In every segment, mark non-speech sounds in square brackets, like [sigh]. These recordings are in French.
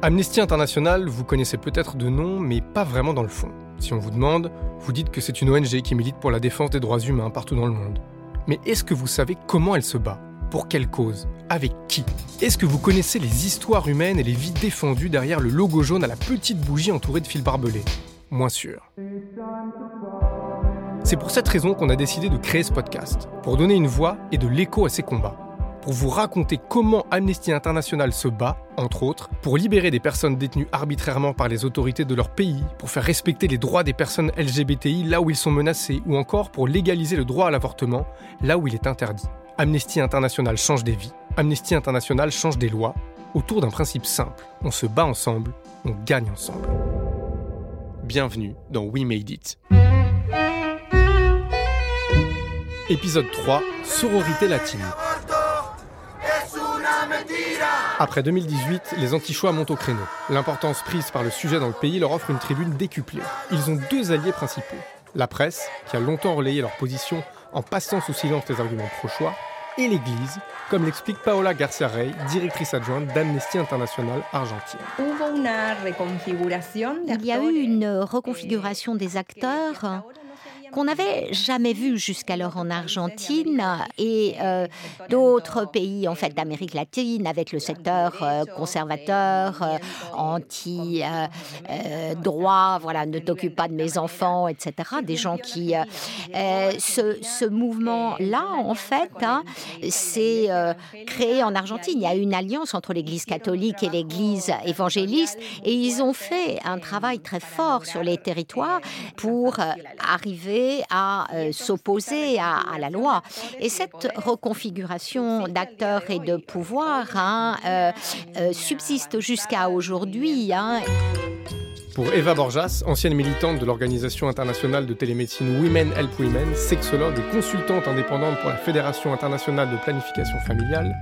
Amnesty International, vous connaissez peut-être de nom, mais pas vraiment dans le fond. Si on vous demande, vous dites que c'est une ONG qui milite pour la défense des droits humains partout dans le monde. Mais est-ce que vous savez comment elle se bat? Pour quelle cause? Avec qui? Est-ce que vous connaissez les histoires humaines et les vies défendues derrière le logo jaune à la petite bougie entourée de fils barbelés? Moins sûr. C'est pour cette raison qu'on a décidé de créer ce podcast, pour donner une voix et de l'écho à ces combats pour vous raconter comment Amnesty International se bat, entre autres, pour libérer des personnes détenues arbitrairement par les autorités de leur pays, pour faire respecter les droits des personnes LGBTI là où ils sont menacés, ou encore pour légaliser le droit à l'avortement là où il est interdit. Amnesty International change des vies, Amnesty International change des lois, autour d'un principe simple. On se bat ensemble, on gagne ensemble. Bienvenue dans We Made It. Épisode 3, Sororité latine. Après 2018, les anti-choix montent au créneau. L'importance prise par le sujet dans le pays leur offre une tribune décuplée. Ils ont deux alliés principaux. La presse, qui a longtemps relayé leur position en passant sous silence les arguments pro-choix, et l'Église, comme l'explique Paola Garcia Rey, directrice adjointe d'Amnesty International Argentine. Il y a eu une reconfiguration des acteurs qu'on n'avait jamais vu jusqu'alors en Argentine et euh, d'autres pays en fait d'Amérique latine avec le secteur euh, conservateur, euh, anti droit, voilà, ne t'occupe pas de mes enfants, etc. Des gens qui ce, ce mouvement-là en fait hein, s'est créé en Argentine. Il y a une alliance entre l'Église catholique et l'Église évangéliste et ils ont fait un travail très fort sur les territoires pour arriver à euh, s'opposer à, la loi. Et cette reconfiguration d'acteurs et de pouvoir hein, euh, euh, subsiste jusqu'à aujourd'hui. Hein. Pour Eva Borjas, ancienne militante de l'Organisation internationale de télémédecine Women Help Women, sexologue et consultante indépendante pour la Fédération internationale de planification familiale,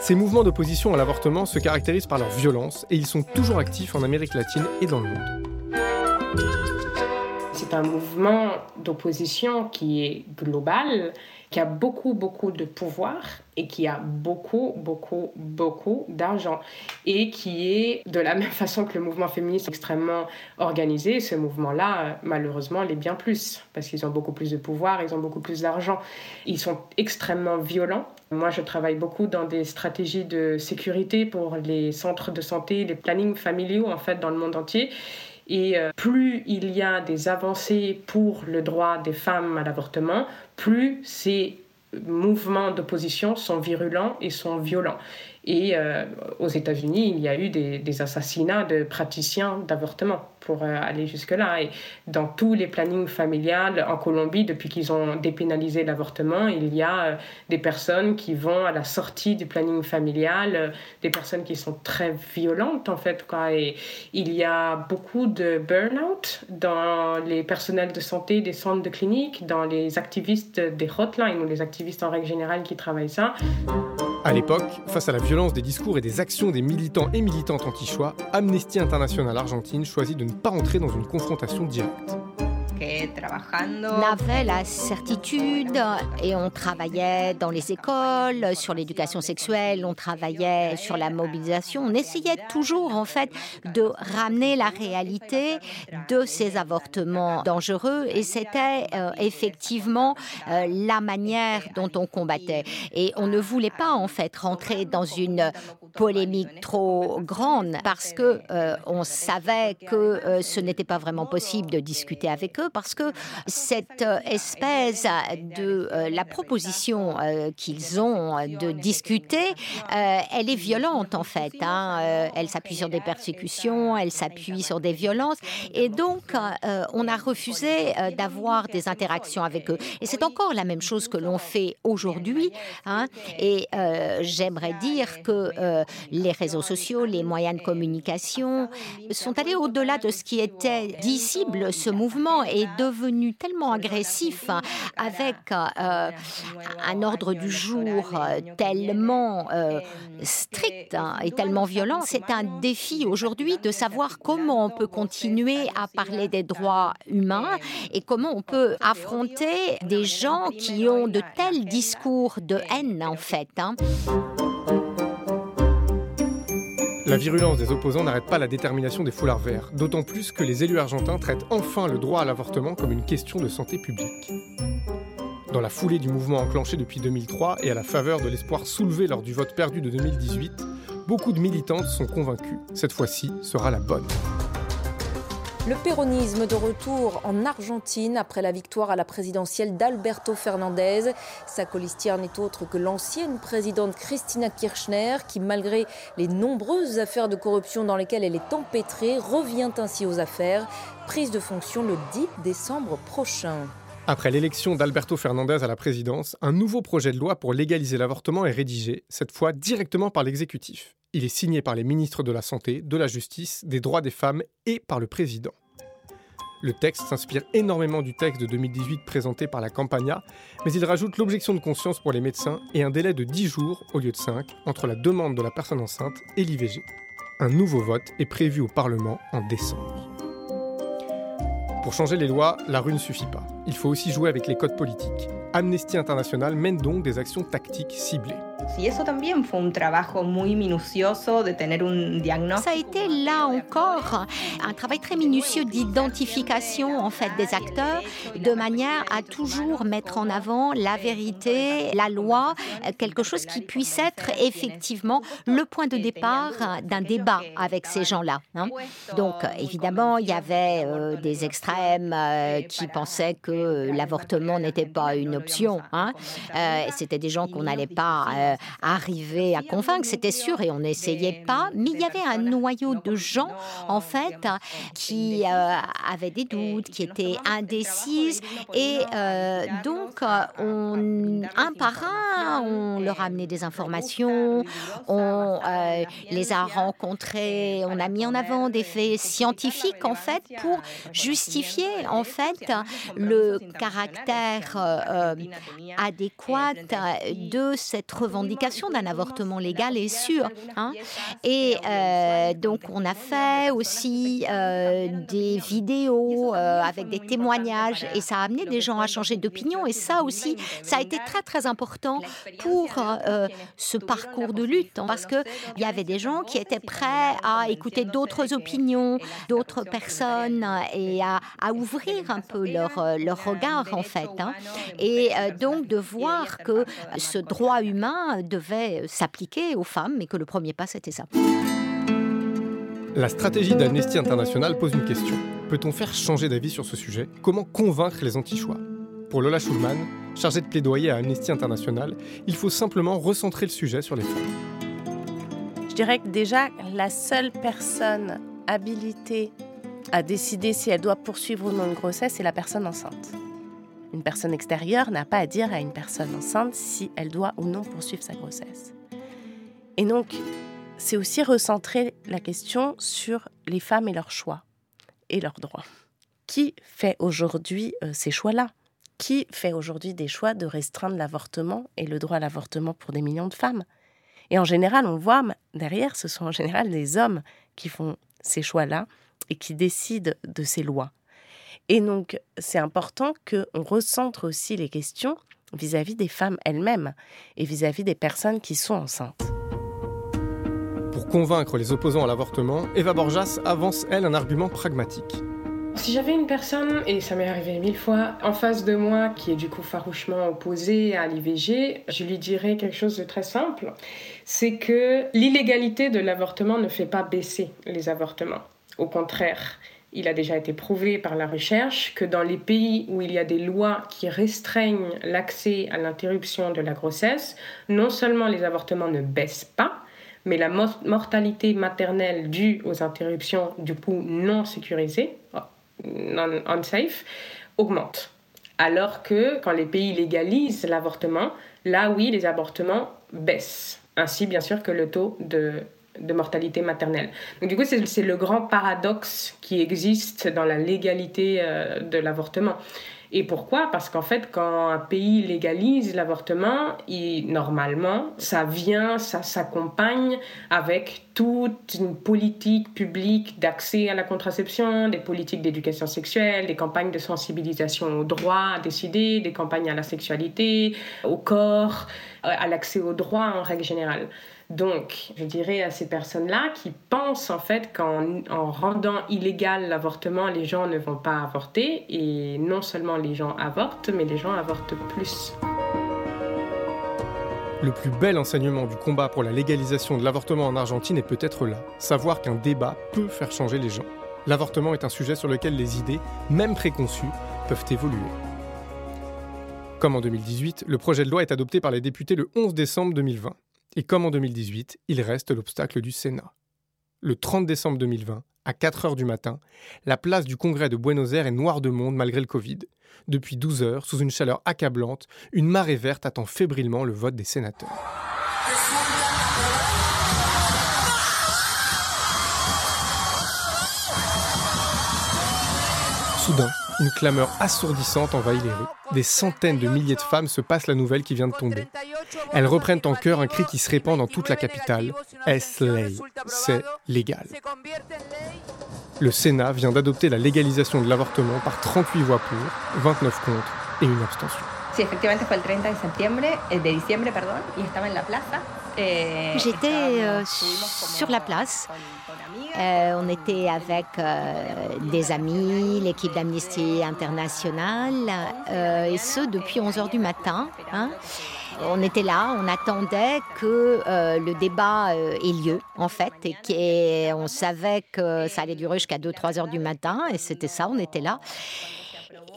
ces mouvements d'opposition à l'avortement se caractérisent par leur violence et ils sont toujours actifs en Amérique latine et dans le monde c'est un mouvement d'opposition qui est global, qui a beaucoup, beaucoup de pouvoir et qui a beaucoup, beaucoup, beaucoup d'argent et qui est de la [laughs] même façon que le mouvement féministe extrêmement organisé. Ce mouvement-là, malheureusement, l'est bien plus parce qu'ils ont beaucoup plus de pouvoir, ils ont beaucoup plus d'argent. Ils sont extrêmement violents. Moi, je travaille beaucoup dans des stratégies de sécurité pour les centres de santé, les plannings familiaux, en fait, dans le monde entier. Et euh, plus il y a des avancées pour le droit des femmes à l'avortement, plus ces mouvements d'opposition sont virulents et sont violents. Et euh, aux États-Unis, il y a eu des, assassinats de praticiens d'avortement pour euh, aller jusque-là. Et dans tous les plannings familiales en Colombie, depuis qu'ils ont dépénalisé l'avortement, il y a euh, des personnes qui vont à la sortie du planning familial, des personnes qui sont très violentes en fait. Et il y a beaucoup de burn-out dans les personnels de santé des centres de clinique, dans les activistes des hotlines ou les activistes en règle générale qui travaillent ça. À l'époque, face à la violence des discours et des actions des militants et militantes anti-choix, Amnesty International Argentine choisit de ne pas entrer dans une confrontation directe. On avait la certitude et on travaillait dans les écoles sur l'éducation sexuelle, on travaillait sur la mobilisation, on essayait toujours en fait de ramener la réalité de ces avortements dangereux et c'était euh, effectivement euh, la manière dont on combattait. Et on ne voulait pas en fait rentrer dans une polémique trop grande parce que euh, on savait que ce n'était pas vraiment possible de discuter avec eux parce que cette euh, espèce de euh, la proposition euh, qu'ils ont de discuter, elle est violente en fait. Hein. Elle s'appuie sur des persécutions, elle s'appuie sur des violences, et donc on a refusé d'avoir des interactions avec eux. Et c'est encore la même chose que l'on fait aujourd'hui. Hein. Et j'aimerais dire que les réseaux sociaux, les moyens de communication sont allés au-delà de ce qui était disciple. Ce mouvement est devenu tellement agressif, hein, avec euh, un ordre du jour euh, tellement euh, strict hein, et tellement violent. C'est un défi aujourd'hui de savoir comment on peut continuer à parler des droits humains et comment on peut affronter des gens qui ont de tels discours de haine, en fait. Hein. La virulence des opposants n'arrête pas la détermination des foulards verts, d'autant plus que les élus argentins traitent enfin le droit à l'avortement comme une question de santé publique. Dans la foulée du mouvement enclenché depuis 2003 et à la faveur de l'espoir soulevé lors du vote perdu de 2018, beaucoup de militantes sont convaincues. Cette fois-ci sera la bonne. Le péronisme de retour en Argentine après la victoire à la présidentielle d'Alberto Fernandez. Sa colistière n'est autre que l'ancienne présidente Cristina Kirchner qui, malgré les nombreuses affaires de corruption dans lesquelles elle est empêtrée, revient ainsi aux affaires. Prise de fonction le 10 décembre prochain. Après l'élection d'Alberto Fernandez à la présidence, un nouveau projet de loi pour légaliser l'avortement est rédigé, cette fois directement par l'exécutif. Il est signé par les ministres de la Santé, de la Justice, des droits des femmes et par le président. Le texte s'inspire énormément du texte de 2018 présenté par la Campania, mais il rajoute l'objection de conscience pour les médecins et un délai de 10 jours au lieu de 5 entre la demande de la personne enceinte et l'IVG. Un nouveau vote est prévu au Parlement en décembre. Pour changer les lois, la rue ne suffit pas. Il faut aussi jouer avec les codes politiques. Amnesty International mène donc des actions tactiques ciblées. Ça a été là encore un travail très minutieux d'identification en fait des acteurs de manière à toujours mettre en avant la vérité, la loi, quelque chose qui puisse être effectivement le point de départ d'un débat avec ces gens-là. Hein. Donc évidemment, il y avait euh, des extrêmes euh, qui pensaient que l'avortement n'était pas une option. Hein. Euh, c'était des gens qu'on n'allait pas arriver à convaincre, c'était sûr, et on n'essayait pas. Mais il y avait un noyau de gens, en fait, qui euh, avaient des doutes, qui étaient indécises. Et euh, donc, on, un par un, on leur a amené des informations, on euh, les a rencontrés, on a mis en avant des faits scientifiques, en fait, pour justifier, en fait, le caractère adéquat de cette revendication d'un avortement légal et sûr. Hein. Et euh, donc, on a fait aussi euh, des vidéos euh, avec des témoignages et ça a amené des gens à changer d'opinion. Et ça aussi, ça a été très, très important pour ce parcours de lutte parce qu'il y avait des gens qui étaient prêts à écouter d'autres opinions, d'autres personnes et à, ouvrir un peu leur, leur regard, en fait. Hein. Et donc, de voir que ce droit humain devait euh, s'appliquer aux femmes, mais que le premier pas, c'était ça. La stratégie d'Amnesty International pose une question. Peut-on faire changer d'avis sur ce sujet? Comment convaincre les anti-choix? Pour Lola Schulman, chargée de plaidoyer à Amnesty International, il faut simplement recentrer le sujet sur les femmes. Je dirais que déjà, la seule personne habilitée à décider si elle doit poursuivre ou non une grossesse, c'est la personne enceinte. Une personne extérieure n'a pas à dire à une personne enceinte si elle doit ou non poursuivre sa grossesse. Et donc, c'est aussi recentrer la question sur les femmes et leurs choix et leurs droits. Qui fait aujourd'hui euh, ces choix-là? Qui fait aujourd'hui des choix de restreindre l'avortement et le droit à l'avortement pour des millions de femmes? Et en général, on voit derrière, ce sont en général des hommes qui font ces choix-là et qui décident de ces lois. Et donc, c'est important qu'on recentre aussi les questions vis-à-vis des femmes elles-mêmes et vis-à-vis des personnes qui sont enceintes. Pour convaincre les opposants à l'avortement, Eva Borjas avance, elle, un argument pragmatique. Si j'avais une personne, et ça m'est arrivé mille fois, en face de moi qui est du coup farouchement opposée à l'IVG, je lui dirais quelque chose de très simple, c'est que l'illégalité de l'avortement ne fait pas baisser les avortements. Au contraire, il a déjà été prouvé par la recherche que dans les pays où il y a des lois qui restreignent l'accès à l'interruption de la grossesse, non seulement les avortements ne baissent pas, mais la mortalité maternelle due aux interruptions du coup non sécurisées, non unsafe, augmente. Alors que quand les pays légalisent l'avortement, là oui, les avortements baissent. Ainsi bien sûr que le taux de de mortalité maternelle. Donc du coup, c'est le grand paradoxe qui existe dans la légalité euh, de l'avortement. Et pourquoi? Parce qu'en fait, quand un pays légalise l'avortement, normalement, ça vient, ça s'accompagne avec toute une politique publique d'accès à la contraception, des politiques d'éducation sexuelle, des campagnes de sensibilisation au droit à décider, des campagnes à la sexualité, au corps, à l'accès au droit en règle générale. Donc, je dirais à ces personnes-là qui pensent en fait qu'en en rendant illégal l'avortement, les gens ne vont pas avorter. Et non seulement les gens avortent, mais les gens avortent plus. Le plus bel enseignement du combat pour la légalisation de l'avortement en Argentine est peut-être là, savoir qu'un débat peut faire changer les gens. L'avortement est un sujet sur lequel les idées, même préconçues, peuvent évoluer. Comme en 2018, le projet de loi est adopté par les députés le 11 décembre 2020. Et comme en 2018, il reste l'obstacle du Sénat. Le 30 décembre 2020, à 4 heures du matin, la place du Congrès de Buenos Aires est noire de monde malgré le Covid. Depuis 12 heures, sous une chaleur accablante, une marée verte attend fébrilement le vote des sénateurs. Soudain, une clameur assourdissante envahit les rues. Des centaines de milliers de femmes se passent la nouvelle qui vient de tomber. Elles reprennent en chœur un cri qui se répand dans toute la capitale. Es ley. C'est légal. Le Sénat vient d'adopter la légalisation de l'avortement par 38 voix pour, 29 contre et une abstention. Sí, efectivamente fue el 30 de septiembre, eh, de diciembre, y estaba en la plaza. Eh, J'étais euh, sur la place. Euh, on était avec euh, des amis, l'équipe d'Amnesty International, euh, et ce depuis 11 heures du matin. Hein. On était là, on attendait que euh, le débat euh, ait lieu, en fait, et qu'on savait que ça allait durer jusqu'à 2-3 heures du matin, et c'était ça, on était là.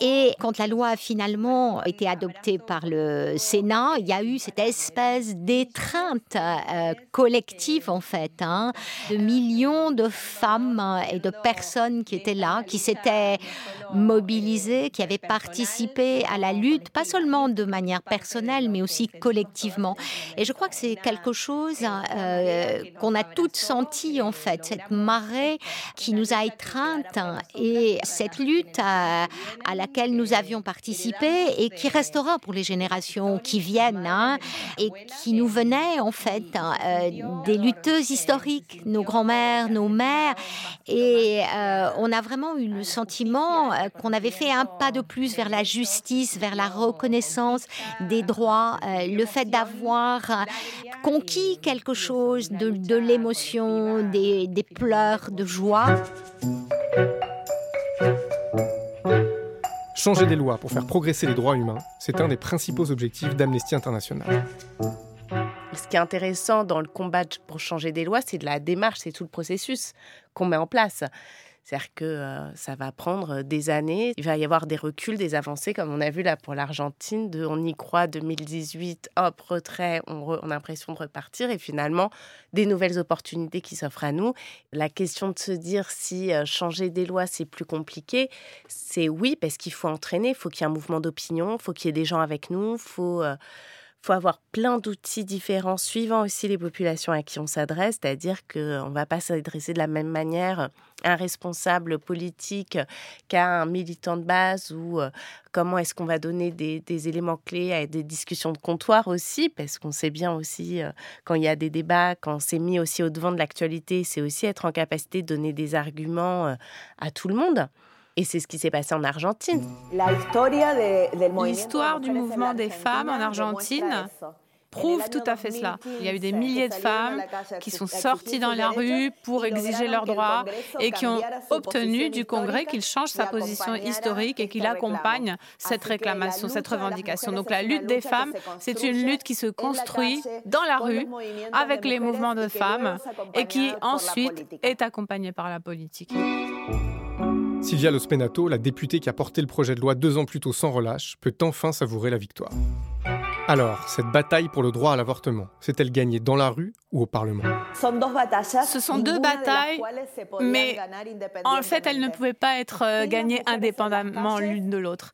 Et quand la loi a finalement été adoptée par le Sénat, il y a eu cette espèce d'étreinte euh, collective, en fait, hein, de millions de femmes et de personnes qui étaient là, qui s'étaient mobilisées, qui avaient participé à la lutte, pas seulement de manière personnelle, mais aussi collectivement. Et je crois que c'est quelque chose euh, qu'on a toutes senti, en fait, cette marée qui nous a étreintes et cette lutte à, à la laquelle nous avions participé et qui restera pour les générations qui viennent hein, et qui nous venaient en fait hein, euh, des lutteuses historiques, nos grands-mères, nos mères. Et euh, on a vraiment eu le sentiment euh, qu'on avait fait un pas de plus vers la justice, vers la reconnaissance des droits, le fait d'avoir conquis quelque chose de, l'émotion, des pleurs de joie. Changer des lois pour faire progresser les droits humains, c'est un des principaux objectifs d'Amnesty International. Ce qui est intéressant dans le combat pour changer des lois, c'est de la démarche, c'est tout le processus qu'on met en place. C'est-à-dire que euh, ça va prendre des années. Il va y avoir des reculs, des avancées, comme on a vu là pour l'Argentine, de on y croit 2018, hop, retrait, on, a l'impression de repartir, et finalement, des nouvelles opportunités qui s'offrent à nous. La question de se dire si euh, changer des lois, c'est plus compliqué, c'est oui, parce qu'il faut entraîner, il faut qu'il y ait un mouvement d'opinion, il faut qu'il y ait des gens avec nous, il faut... Euh, faut avoir plein d'outils différents suivant aussi les populations à qui on s'adresse, c'est-à-dire qu'on ne va pas s'adresser de la même manière à un responsable politique qu'à un militant de base ou euh, comment est-ce qu'on va donner des, éléments clés à des discussions de comptoir aussi, parce qu'on sait bien aussi euh, quand il y a des débats, quand c'est mis aussi au devant de l'actualité, c'est aussi être en capacité de donner des arguments euh, à tout le monde. Et c'est ce qui s'est passé en Argentine. L'histoire du mouvement des femmes en Argentine prouve tout à fait cela. Il y a eu des milliers de femmes qui sont sorties dans la rue pour exiger leurs droits et qui ont obtenu du Congrès qu'il change sa position historique et qu'il accompagne cette réclamation, cette revendication. Donc la lutte des femmes, c'est une lutte qui se construit dans la rue avec les mouvements de femmes et qui ensuite est accompagnée par la politique. Silvia Lospenato, la députée qui a porté le projet de loi deux ans plus tôt sans relâche, peut enfin savourer la victoire. Alors, cette bataille pour le droit à l'avortement, s'est-elle gagnée dans la rue ou au Parlement? Ce sont deux batailles, mais en fait, elles ne pouvaient pas être euh, gagnées indépendamment l'une de l'autre.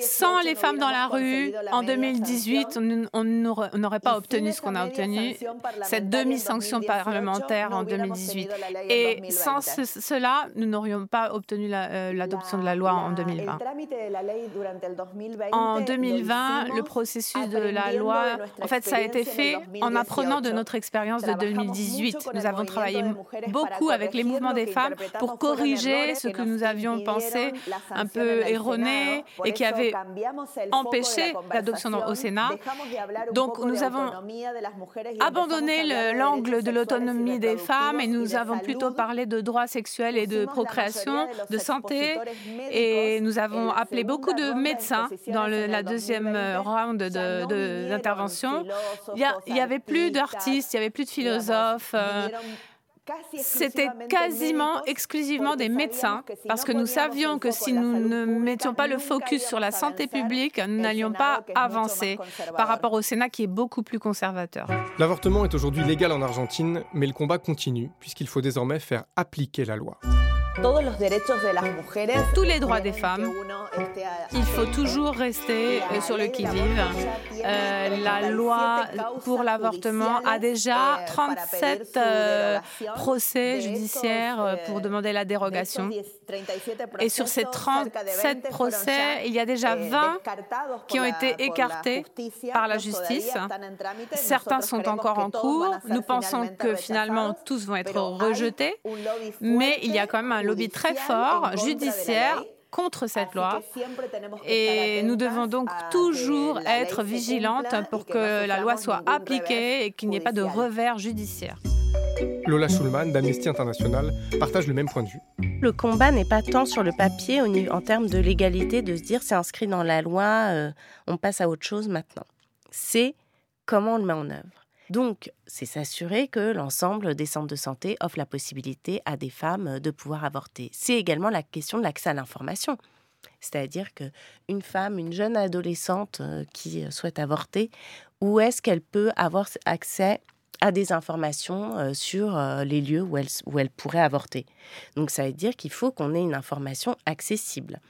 Sans les femmes dans la rue, en 2018, on n'aurait pas obtenu ce qu'on a obtenu, cette demi-sanction parlementaire en 2018. Et sans cela, nous n'aurions pas obtenu euh, l'adoption de la loi en 2020. En 2020, le processus de la loi, en fait, ça a été fait en apprenant de notre expérience de 2018. Nous avons travaillé beaucoup avec les mouvements des femmes pour corriger ce que nous avions pensé un peu erroné et qui avait empêché l'adoption au Sénat. Donc nous avons abandonné l'angle de l'autonomie des femmes et nous avons plutôt parlé de droits sexuels et de procréation, de santé. et nous avons appelé beaucoup de médecins dans la deuxième round d'intervention. il n'y avait plus d'artistes, il n'y avait plus de philosophes. Euh, c'était quasiment exclusivement des médecins, parce que nous savions que si nous ne mettions pas le focus sur la santé publique, nous n'allions pas avancer par rapport au Sénat qui est beaucoup plus conservateur. L'avortement est aujourd'hui légal en Argentine, mais le combat continue, puisqu'il faut désormais faire appliquer la loi tous les droits des femmes. Il faut toujours rester euh, sur le qui-vive. Euh, la loi pour l'avortement a déjà 37 euh, procès judiciaires pour demander la dérogation. Et sur ces 37 procès, il y a déjà 20 qui ont été écartés par la justice. Certains sont encore en cours. Nous pensons que finalement tous vont être rejetés, mais il y a quand même un lobby très fort judiciaire contre cette loi et nous devons donc toujours être vigilantes pour que la loi soit appliquée et qu'il n'y ait pas de revers judiciaire. Lola Schulman d'Amnesty International partage le même point de vue. Le combat n'est pas tant sur le papier en termes de légalité, de se dire c'est inscrit dans la loi, euh, on passe à autre chose maintenant. C'est comment on le met en œuvre. Donc, c'est s'assurer que l'ensemble des centres de santé offrent la possibilité à des femmes de pouvoir avorter. C'est également la question de l'accès à l'information. C'est-à-dire qu'une femme, une jeune adolescente euh, qui souhaite avorter, où est-ce qu'elle peut avoir accès à des informations euh, sur euh, les lieux où elle, où elle pourrait avorter? Donc ça veut dire qu'il faut qu'on ait une information accessible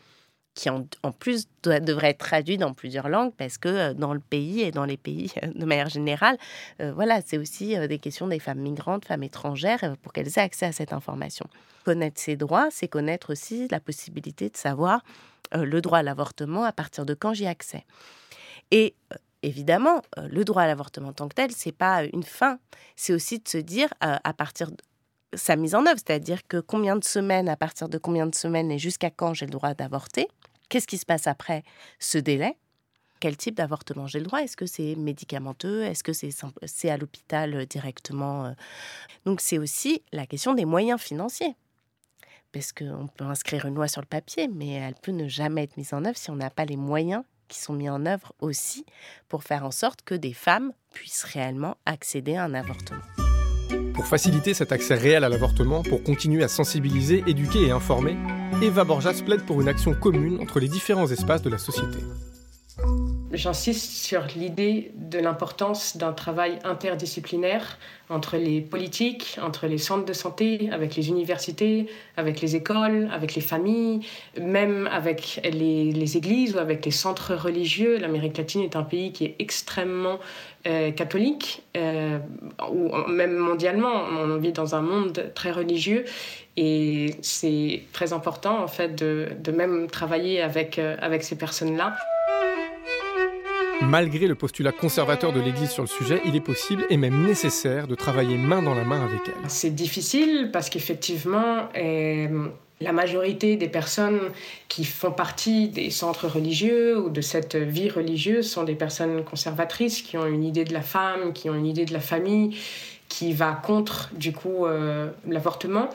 qui en, plus devrait être traduit dans plusieurs langues parce que euh, dans le pays et dans les pays de manière générale, euh, voilà, c'est aussi euh, des questions des femmes migrantes, femmes étrangères, pour qu'elles aient accès à cette information. Connaître ses droits, c'est connaître aussi la possibilité de savoir le droit à l'avortement à partir de quand j'y ai accès. Et évidemment, le droit à l'avortement en tant que tel, c'est pas une fin, c'est aussi de se dire à partir de sa mise en œuvre, c'est-à-dire que combien de semaines, à partir de combien de semaines et jusqu'à quand j'ai le droit d'avorter, Qu'est-ce qui se passe après ce délai quel type d'avortement j'ai le droit Est-ce que c'est médicamenteux Est-ce que c'est à l'hôpital euh, directement euh? Donc c'est aussi la question des moyens financiers. Parce qu'on peut inscrire une loi sur le papier, mais elle peut ne jamais être mise en œuvre si on n'a pas les moyens qui sont mis en œuvre aussi pour faire en sorte que des femmes puissent réellement accéder à un avortement. Pour faciliter cet accès réel à l'avortement, pour continuer à sensibiliser, éduquer et informer, Eva Borjas plaide pour une action commune entre les différents espaces de la société. J'insiste sur l'idée de l'importance d'un travail interdisciplinaire entre les politiques, entre les centres de santé, avec les universités, avec les écoles, avec les familles, même avec les, églises ou avec les centres religieux. L'Amérique latine est un pays qui est extrêmement euh, catholique, euh, ou même mondialement. On vit dans un monde très religieux et c'est très important en fait de, de même travailler avec, euh, avec ces personnes-là. Malgré le postulat conservateur de l'Église sur le sujet, il est possible et même nécessaire de travailler main dans la main avec elle. C'est difficile parce qu'effectivement, euh, la majorité des personnes qui font partie des centres religieux ou de cette vie religieuse sont des personnes conservatrices qui ont une idée de la femme, qui ont une idée de la famille, qui va contre du coup euh, l'avortement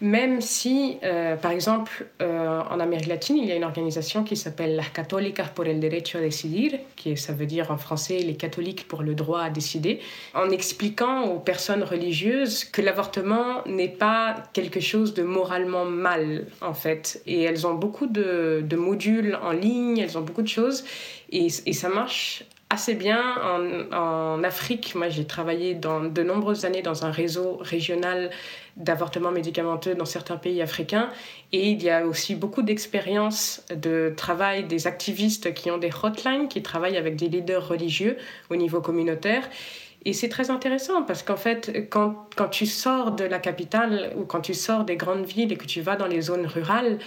même si, euh, par exemple, euh, en Amérique latine, il y a une organisation qui s'appelle Las Católicas por el Derecho a Decidir, qui ça veut dire en français les catholiques pour le droit à décider, en expliquant aux personnes religieuses que l'avortement n'est pas quelque chose de moralement mal, en fait. Et elles ont beaucoup de, modules en ligne, elles ont beaucoup de choses, et ça marche assez bien en, en Afrique. Moi, j'ai travaillé dans de nombreuses années dans un réseau régional d'avortement médicamenteux dans certains pays africains. Et il y a aussi beaucoup d'expériences de travail des activistes qui ont des hotlines, qui travaillent avec des leaders religieux au niveau communautaire. Et c'est très intéressant parce qu'en fait, quand, quand, tu sors de la capitale ou quand tu sors des grandes villes et que tu vas dans les zones rurales,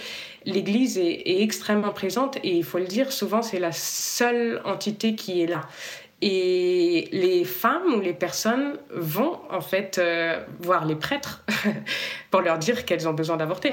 l'Église est, extrêmement présente et il faut le dire, souvent c'est la seule entité qui est là. Et les femmes ou les personnes vont en fait euh, voir les prêtres [laughs] pour leur dire qu'elles ont besoin d'avorter.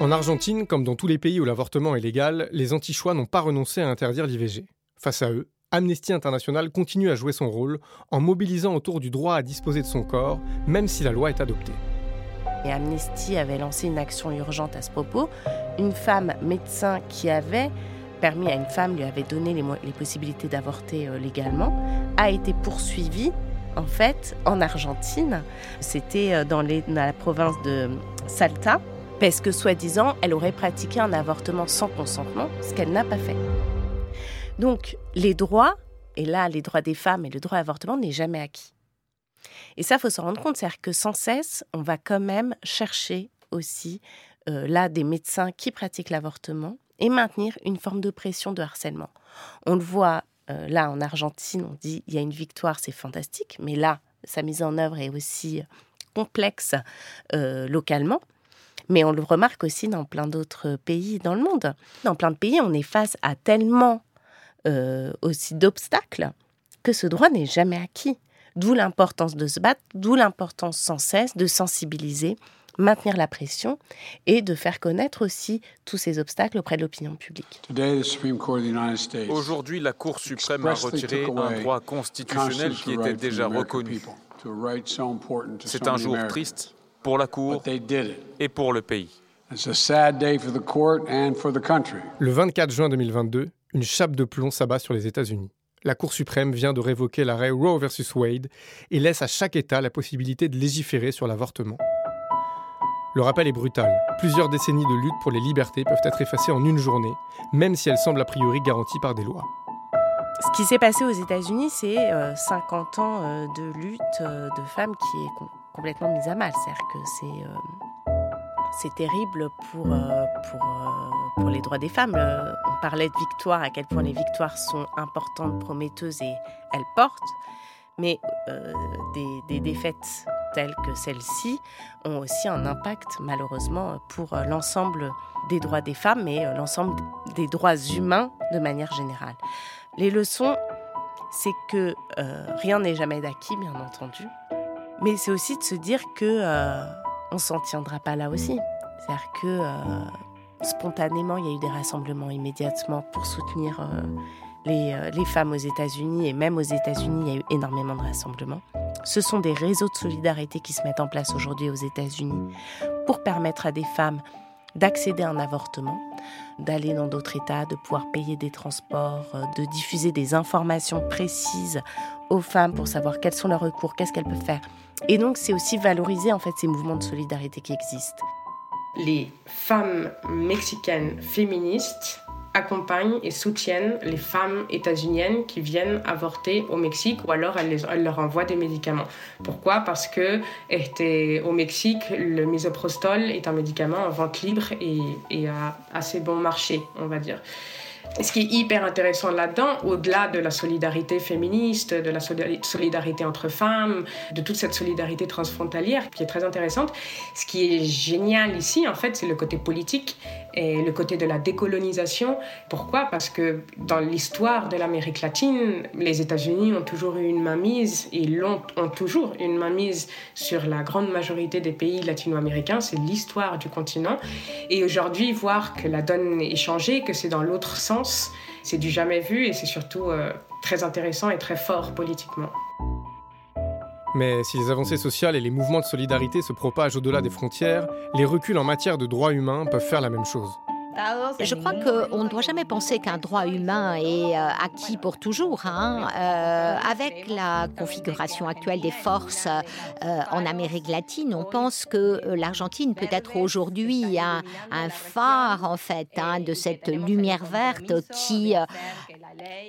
En Argentine, comme dans tous les pays où l'avortement est légal, les anti-choix n'ont pas renoncé à interdire l'IVG. Face à eux, Amnesty International continue à jouer son rôle en mobilisant autour du droit à disposer de son corps, même si la loi est adoptée. Et Amnesty avait lancé une action urgente à ce propos. Une femme médecin qui avait permis à une femme, lui avait donné les, possibilités d'avorter euh, légalement, a été poursuivie en fait en Argentine. C'était euh, dans la province de Salta, parce que soi-disant, elle aurait pratiqué un avortement sans consentement, ce qu'elle n'a pas fait. Donc les droits, et là les droits des femmes et le droit à l'avortement n'est jamais acquis. Et ça, faut se rendre compte, c'est-à-dire que sans cesse, on va quand même chercher aussi euh, là des médecins qui pratiquent l'avortement et maintenir une forme de pression de harcèlement. On le voit euh, là en Argentine, on dit il y a une victoire, c'est fantastique, mais là, sa mise en œuvre est aussi complexe euh, localement. Mais on le remarque aussi dans plein d'autres pays dans le monde. Dans plein de pays, on est face à tellement aussi d'obstacles que ce droit n'est jamais acquis. D'où l'importance de se battre, d'où l'importance sans cesse de sensibiliser, maintenir la pression et de faire connaître aussi tous ces obstacles auprès de l'opinion publique. Aujourd'hui, la Cour suprême a retiré un droit constitutionnel qui était déjà reconnu. C'est un jour triste pour la Cour et pour le pays. Le 24 juin 2022, une chape de plomb s'abat sur les États-Unis la Cour suprême vient de révoquer l'arrêt Roe versus Wade et laisse à chaque État la possibilité de légiférer sur l'avortement. Le rappel est brutal. Plusieurs décennies de lutte pour les libertés peuvent être effacées en une journée, même si elles semblent a priori garanties par des lois. Ce qui s'est passé aux États-Unis, c'est 50 euh, ans euh, de lutte euh, de femmes qui est complètement mise à mal. C'est-à-dire que c'est c'est terrible pour, pour, pour les droits des femmes. On parlait de victoire, à quel point les victoires sont importantes, prometteuses et elles portent. Mais euh, des, défaites telles que celle-ci ont aussi un impact, malheureusement, pour l'ensemble des droits des femmes et euh, l'ensemble des droits humains de manière générale. Les leçons, c'est que euh, rien n'est jamais d'acquis, bien entendu. Mais c'est aussi de se dire que on s'en tiendra pas là aussi. C'est-à-dire que Spontanément, il y a eu des rassemblements immédiatement pour soutenir euh, euh, les, femmes aux États-Unis et même aux États-Unis, il y a eu énormément de rassemblements. Ce sont des réseaux de solidarité qui se mettent en place aujourd'hui aux États-Unis pour permettre à des femmes d'accéder à un avortement, d'aller dans d'autres États, de pouvoir payer des transports, euh, de diffuser des informations précises aux femmes pour savoir quels sont leurs recours, qu'est-ce qu'elles peuvent faire. Et donc c'est aussi valoriser en fait ces mouvements de solidarité qui existent. Les femmes mexicaines féministes accompagnent et soutiennent les femmes états-uniennes qui viennent avorter au Mexique ou alors elles, leur envoient des médicaments. Pourquoi? Parce que au Mexique, le misoprostol est un médicament en vente libre et, et à assez bon marché, on va dire ce qui est hyper intéressant là-dedans, au-delà de la solidarité féministe, de la solidarité entre femmes, de toute cette solidarité transfrontalière qui est très intéressante, ce qui est génial ici, en fait, c'est le côté politique et le côté de la décolonisation. Pourquoi? Parce que dans l'histoire de l'Amérique latine, les États-Unis ont toujours eu une mainmise, et l'ont, ont toujours une mainmise sur la grande majorité des pays latino-américains. C'est l'histoire du continent. Et aujourd'hui, voir que la donne est changée, que c'est dans l'autre sens, c'est du jamais vu et c'est surtout euh, très intéressant et très fort politiquement. Mais si les avancées sociales et les mouvements de solidarité se propagent au-delà des frontières, les reculs en matière de droits humains peuvent faire la même chose. Je crois qu'on ne doit jamais penser qu'un droit humain est euh, acquis pour toujours. Hein. Euh, avec la configuration actuelle des forces euh, en Amérique latine, on pense que l'Argentine peut être aujourd'hui un, phare en fait hein, de cette lumière verte qui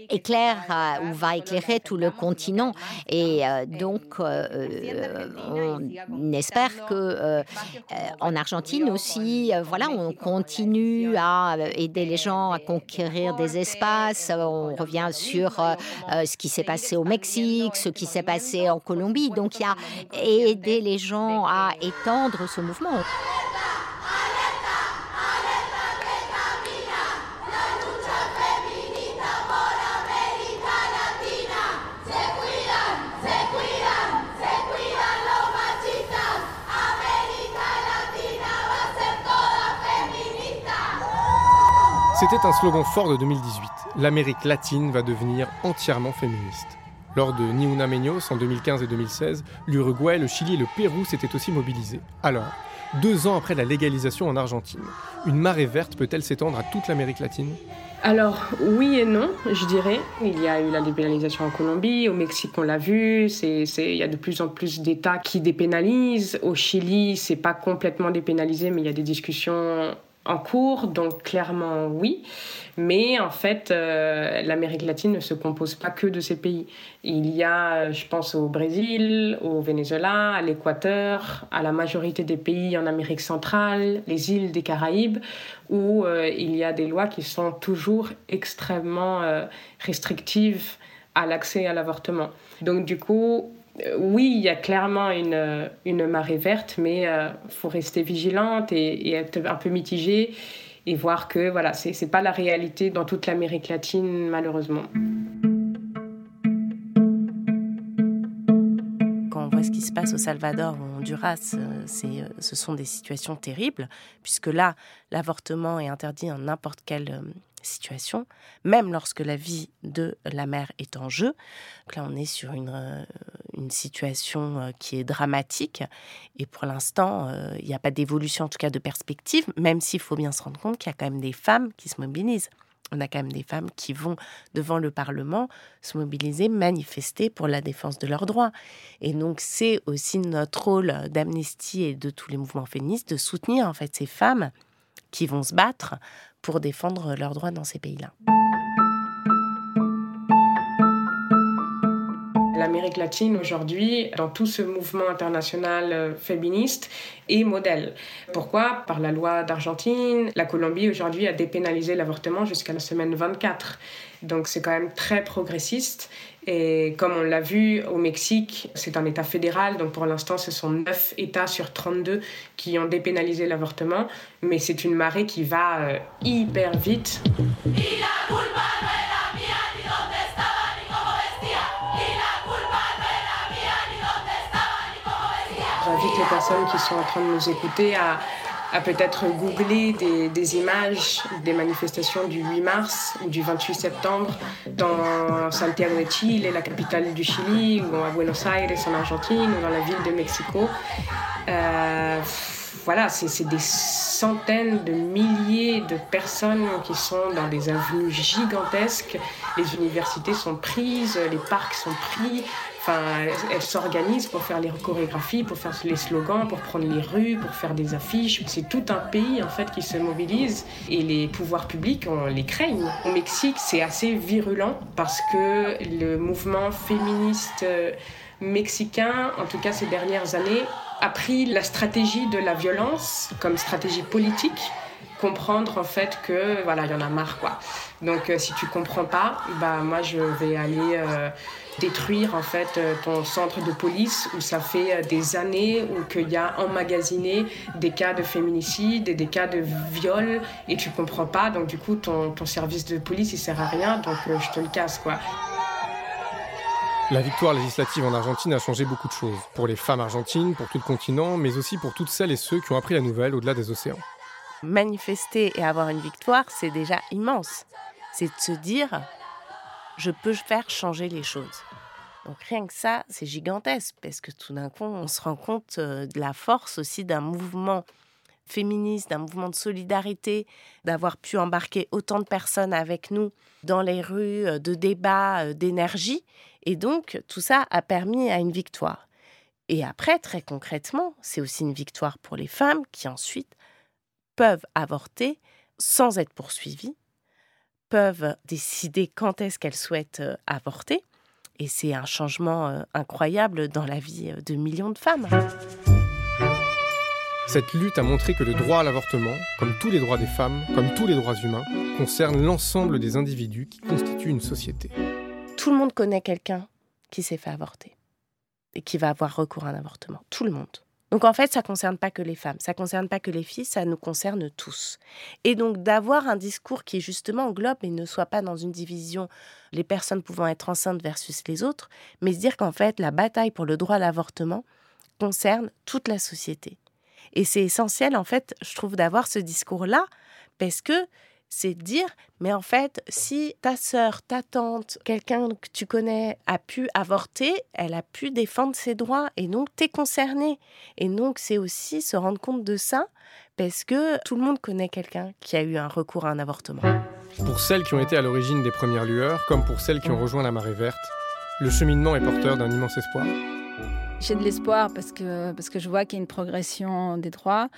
éclaire ou va éclairer tout le continent. Et donc, on espère que en Argentine aussi, voilà, on continue à aider les gens à conquérir des espaces. On revient sur euh, euh, ce qui s'est passé au Mexique, ce qui s'est passé en Colombie. Donc il y a aider les gens à étendre ce mouvement. C'était un slogan fort de 2018. L'Amérique latine va devenir entièrement féministe. Lors de Ni Una Menos en 2015 et 2016, l'Uruguay, le Chili et le Pérou s'étaient aussi mobilisés. Alors, deux ans après la légalisation en Argentine, une marée verte peut-elle s'étendre à toute l'Amérique latine? Alors oui et non, je dirais. Il y a eu la dépénalisation en Colombie, au Mexique on l'a vu, il y a de plus en plus d'États qui dépénalisent. Au Chili, c'est pas complètement dépénalisé, mais il y a des discussions en cours, donc clairement oui. Mais en fait, euh, l'Amérique latine ne se compose pas que de ces pays. Il y a, je pense, au Brésil, au Venezuela, à l'Équateur, à la majorité des pays en Amérique centrale, les îles des Caraïbes, où euh, il y a des lois qui sont toujours extrêmement euh, restrictives à l'accès à l'avortement. Donc du coup, oui, il y a clairement une, une marée verte, mais il faut rester vigilante et, être un peu mitigé et voir que voilà, c'est n'est pas la réalité dans toute l'Amérique latine, malheureusement. Quand on voit ce qui se passe au Salvador ou au Honduras, euh, euh, ce sont des situations terribles, puisque là, l'avortement est interdit en n'importe euh, situation, même lorsque la vie de la mère est en jeu. là, on est sur une, euh, situation euh, qui est dramatique. Et pour l'instant, euh, il n'y a pas d'évolution, en tout cas de perspective, même s'il faut bien se rendre compte qu'il y a quand même des femmes qui se mobilisent. On a quand même des femmes qui vont devant le Parlement se mobiliser, manifester pour la défense de leurs droits. Et donc c'est aussi notre rôle d'Amnesty et de tous les mouvements féministes de soutenir en fait ces femmes qui vont se battre pour défendre leurs droits dans ces pays-là. L'Amérique latine aujourd'hui, dans tout ce mouvement international euh, féministe, est modèle. Pourquoi? Par la loi d'Argentine, la Colombie aujourd'hui a dépénalisé l'avortement jusqu'à la semaine 24. Donc c'est quand même très progressiste. Et comme on l'a vu au Mexique, c'est un État fédéral, donc pour l'instant ce sont 9 États sur 32 qui ont dépénalisé l'avortement, mais c'est une marée qui va euh, hyper vite. J'invite les personnes qui sont en train de nous écouter à à peut-être googler des, images des manifestations du 8 mars ou du 28 septembre dans Santiago de Chile, la capitale du Chili, ou à Buenos Aires en Argentine, ou dans la ville de Mexico. Euh, voilà, c'est des centaines de milliers de personnes qui sont dans des avenues gigantesques. Les universités sont prises, les parcs sont pris. Enfin, elles s'organisent pour faire les chorégraphies, pour faire les slogans, pour prendre les rues, pour faire des affiches. C'est tout un pays en fait qui se mobilise et les pouvoirs publics on les craignent. Au Mexique, c'est assez virulent parce que le mouvement féministe euh, mexicain, en tout cas ces dernières années, a pris la stratégie de la violence comme stratégie politique comprendre en fait que voilà il y en a marre quoi donc euh, si tu comprends pas bah moi je vais aller euh, détruire en fait euh, ton centre de police où ça fait des années où qu'il y a emmagasiné des cas de féminicide et des cas de viol et tu comprends pas. Donc du coup ton, ton service de police il sert à rien. Donc je te le casse quoi. La victoire législative en Argentine a changé beaucoup de choses, pour les femmes argentines, pour tout le continent, mais aussi pour toutes celles et ceux qui ont appris la nouvelle au-delà des océans. Manifester et avoir une victoire, c'est déjà immense. C'est de se dire, je peux faire changer les choses. Donc rien que ça, c'est gigantesque, parce que tout d'un coup, on se rend compte euh, de la force aussi d'un mouvement féministe, d'un mouvement de solidarité, d'avoir pu embarquer autant de personnes avec nous dans les rues, euh, de débats, euh, d'énergie. Et donc, tout ça a permis à une victoire. Et après, très concrètement, c'est aussi une victoire pour les femmes qui ensuite peuvent avorter sans être poursuivies, peuvent décider quand est-ce qu'elles souhaitent euh, avorter. Et c'est un changement euh, incroyable dans la vie euh, de millions de femmes. Cette lutte a montré que le droit à l'avortement, comme tous les droits des femmes, comme tous les droits humains, concerne l'ensemble des individus qui constituent une société. Tout le monde connaît quelqu'un qui s'est fait avorter et qui va avoir recours à un avortement. Tout le monde. Donc en fait, ça ne concerne pas que les femmes, ça ne concerne pas que les filles, ça nous concerne tous. Et donc d'avoir un discours qui justement englobe et ne soit pas dans une division les personnes pouvant être enceintes versus les autres, mais se dire qu'en fait la bataille pour le droit à l'avortement concerne toute la société. Et c'est essentiel en fait, je trouve, d'avoir ce discours-là parce que c'est dire, mais en fait, si ta sœur, ta tante, quelqu'un que tu connais a pu avorter, elle a pu défendre ses droits et donc tu es concerné. Et donc c'est aussi se rendre compte de ça parce que tout le monde connaît quelqu'un qui a eu un recours à un avortement. Pour celles qui ont été à l'origine des premières lueurs, comme pour celles qui ont rejoint la marée verte, le cheminement est porteur d'un immense espoir. J'ai de l'espoir parce que, parce que je vois qu'il y a une progression des droits.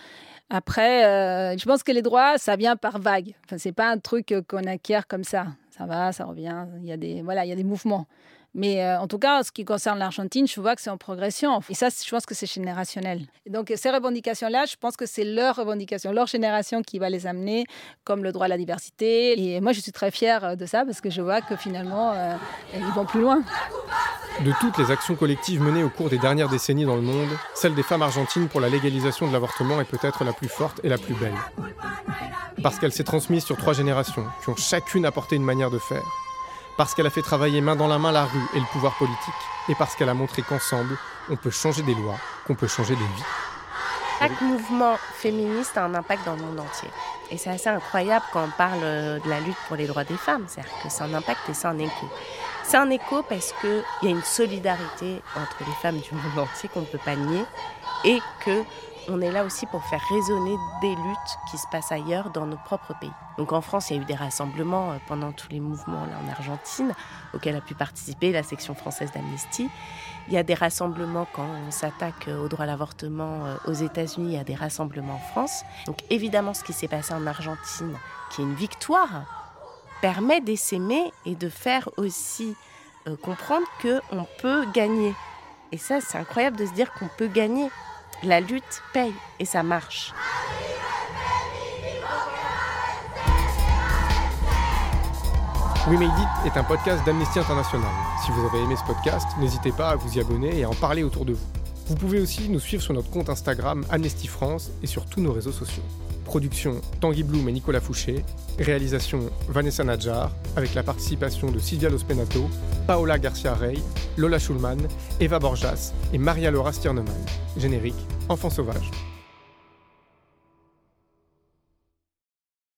Après, euh, je pense que les droits, ça vient par vague. Enfin, c'est pas un truc qu'on acquiert comme ça. Ça va, ça revient. Il y a des, voilà, il y a des mouvements. Mais euh, en tout cas, en ce qui concerne l'Argentine, je vois que c'est en progression. Et ça, je pense que c'est générationnel. Donc, ces revendications-là, je pense que c'est leur revendication, leur génération qui va les amener, comme le droit à la diversité. Et moi, je suis très fière de ça parce que je vois que finalement, euh, ils vont plus loin. De toutes les actions collectives menées au cours des dernières décennies dans le monde, celle des femmes argentines pour la légalisation de l'avortement est peut-être la plus forte et la plus belle. Parce qu'elle s'est transmise sur trois générations, qui ont chacune apporté une manière de faire parce qu'elle a fait travailler main dans la main la rue et le pouvoir politique, et parce qu'elle a montré qu'ensemble, on peut changer des lois, qu'on peut changer des vies. Chaque mouvement féministe a un impact dans le monde entier. Et c'est assez incroyable quand on parle de la lutte pour les droits des femmes. C'est-à-dire que c'est un impact et c'est un écho. C'est un écho parce qu'il y a une solidarité entre les femmes du monde entier qu'on ne peut pas nier et que on est là aussi pour faire résonner des luttes qui se passent ailleurs dans nos propres pays. Donc en France, il y a eu des rassemblements euh, pendant tous les mouvements là, en Argentine auxquels a pu participer la section française d'Amnesty. Il y a des rassemblements quand on s'attaque au droit à l'avortement euh, aux États-Unis, il y a des rassemblements en France. Donc évidemment, ce qui s'est passé en Argentine, qui est une victoire, permet d'essaimer et de faire aussi euh, comprendre qu'on peut gagner. Et ça, c'est incroyable de se dire qu'on peut gagner. La lutte paye et ça marche. We Made It est un podcast d'Amnesty International. Si vous avez aimé ce podcast, n'hésitez pas à vous y abonner et à en parler autour de vous. Vous pouvez aussi nous suivre sur notre compte Instagram Amnesty France et sur tous nos réseaux sociaux. Production Tanguy Bloom et Nicolas Fouché. Réalisation Vanessa Nadjar avec la participation de Silvia Lospenato, Paola Garcia Rey, Lola Schulman, Eva Borjas et Maria Laura Stiernemann. Générique Enfant sauvage.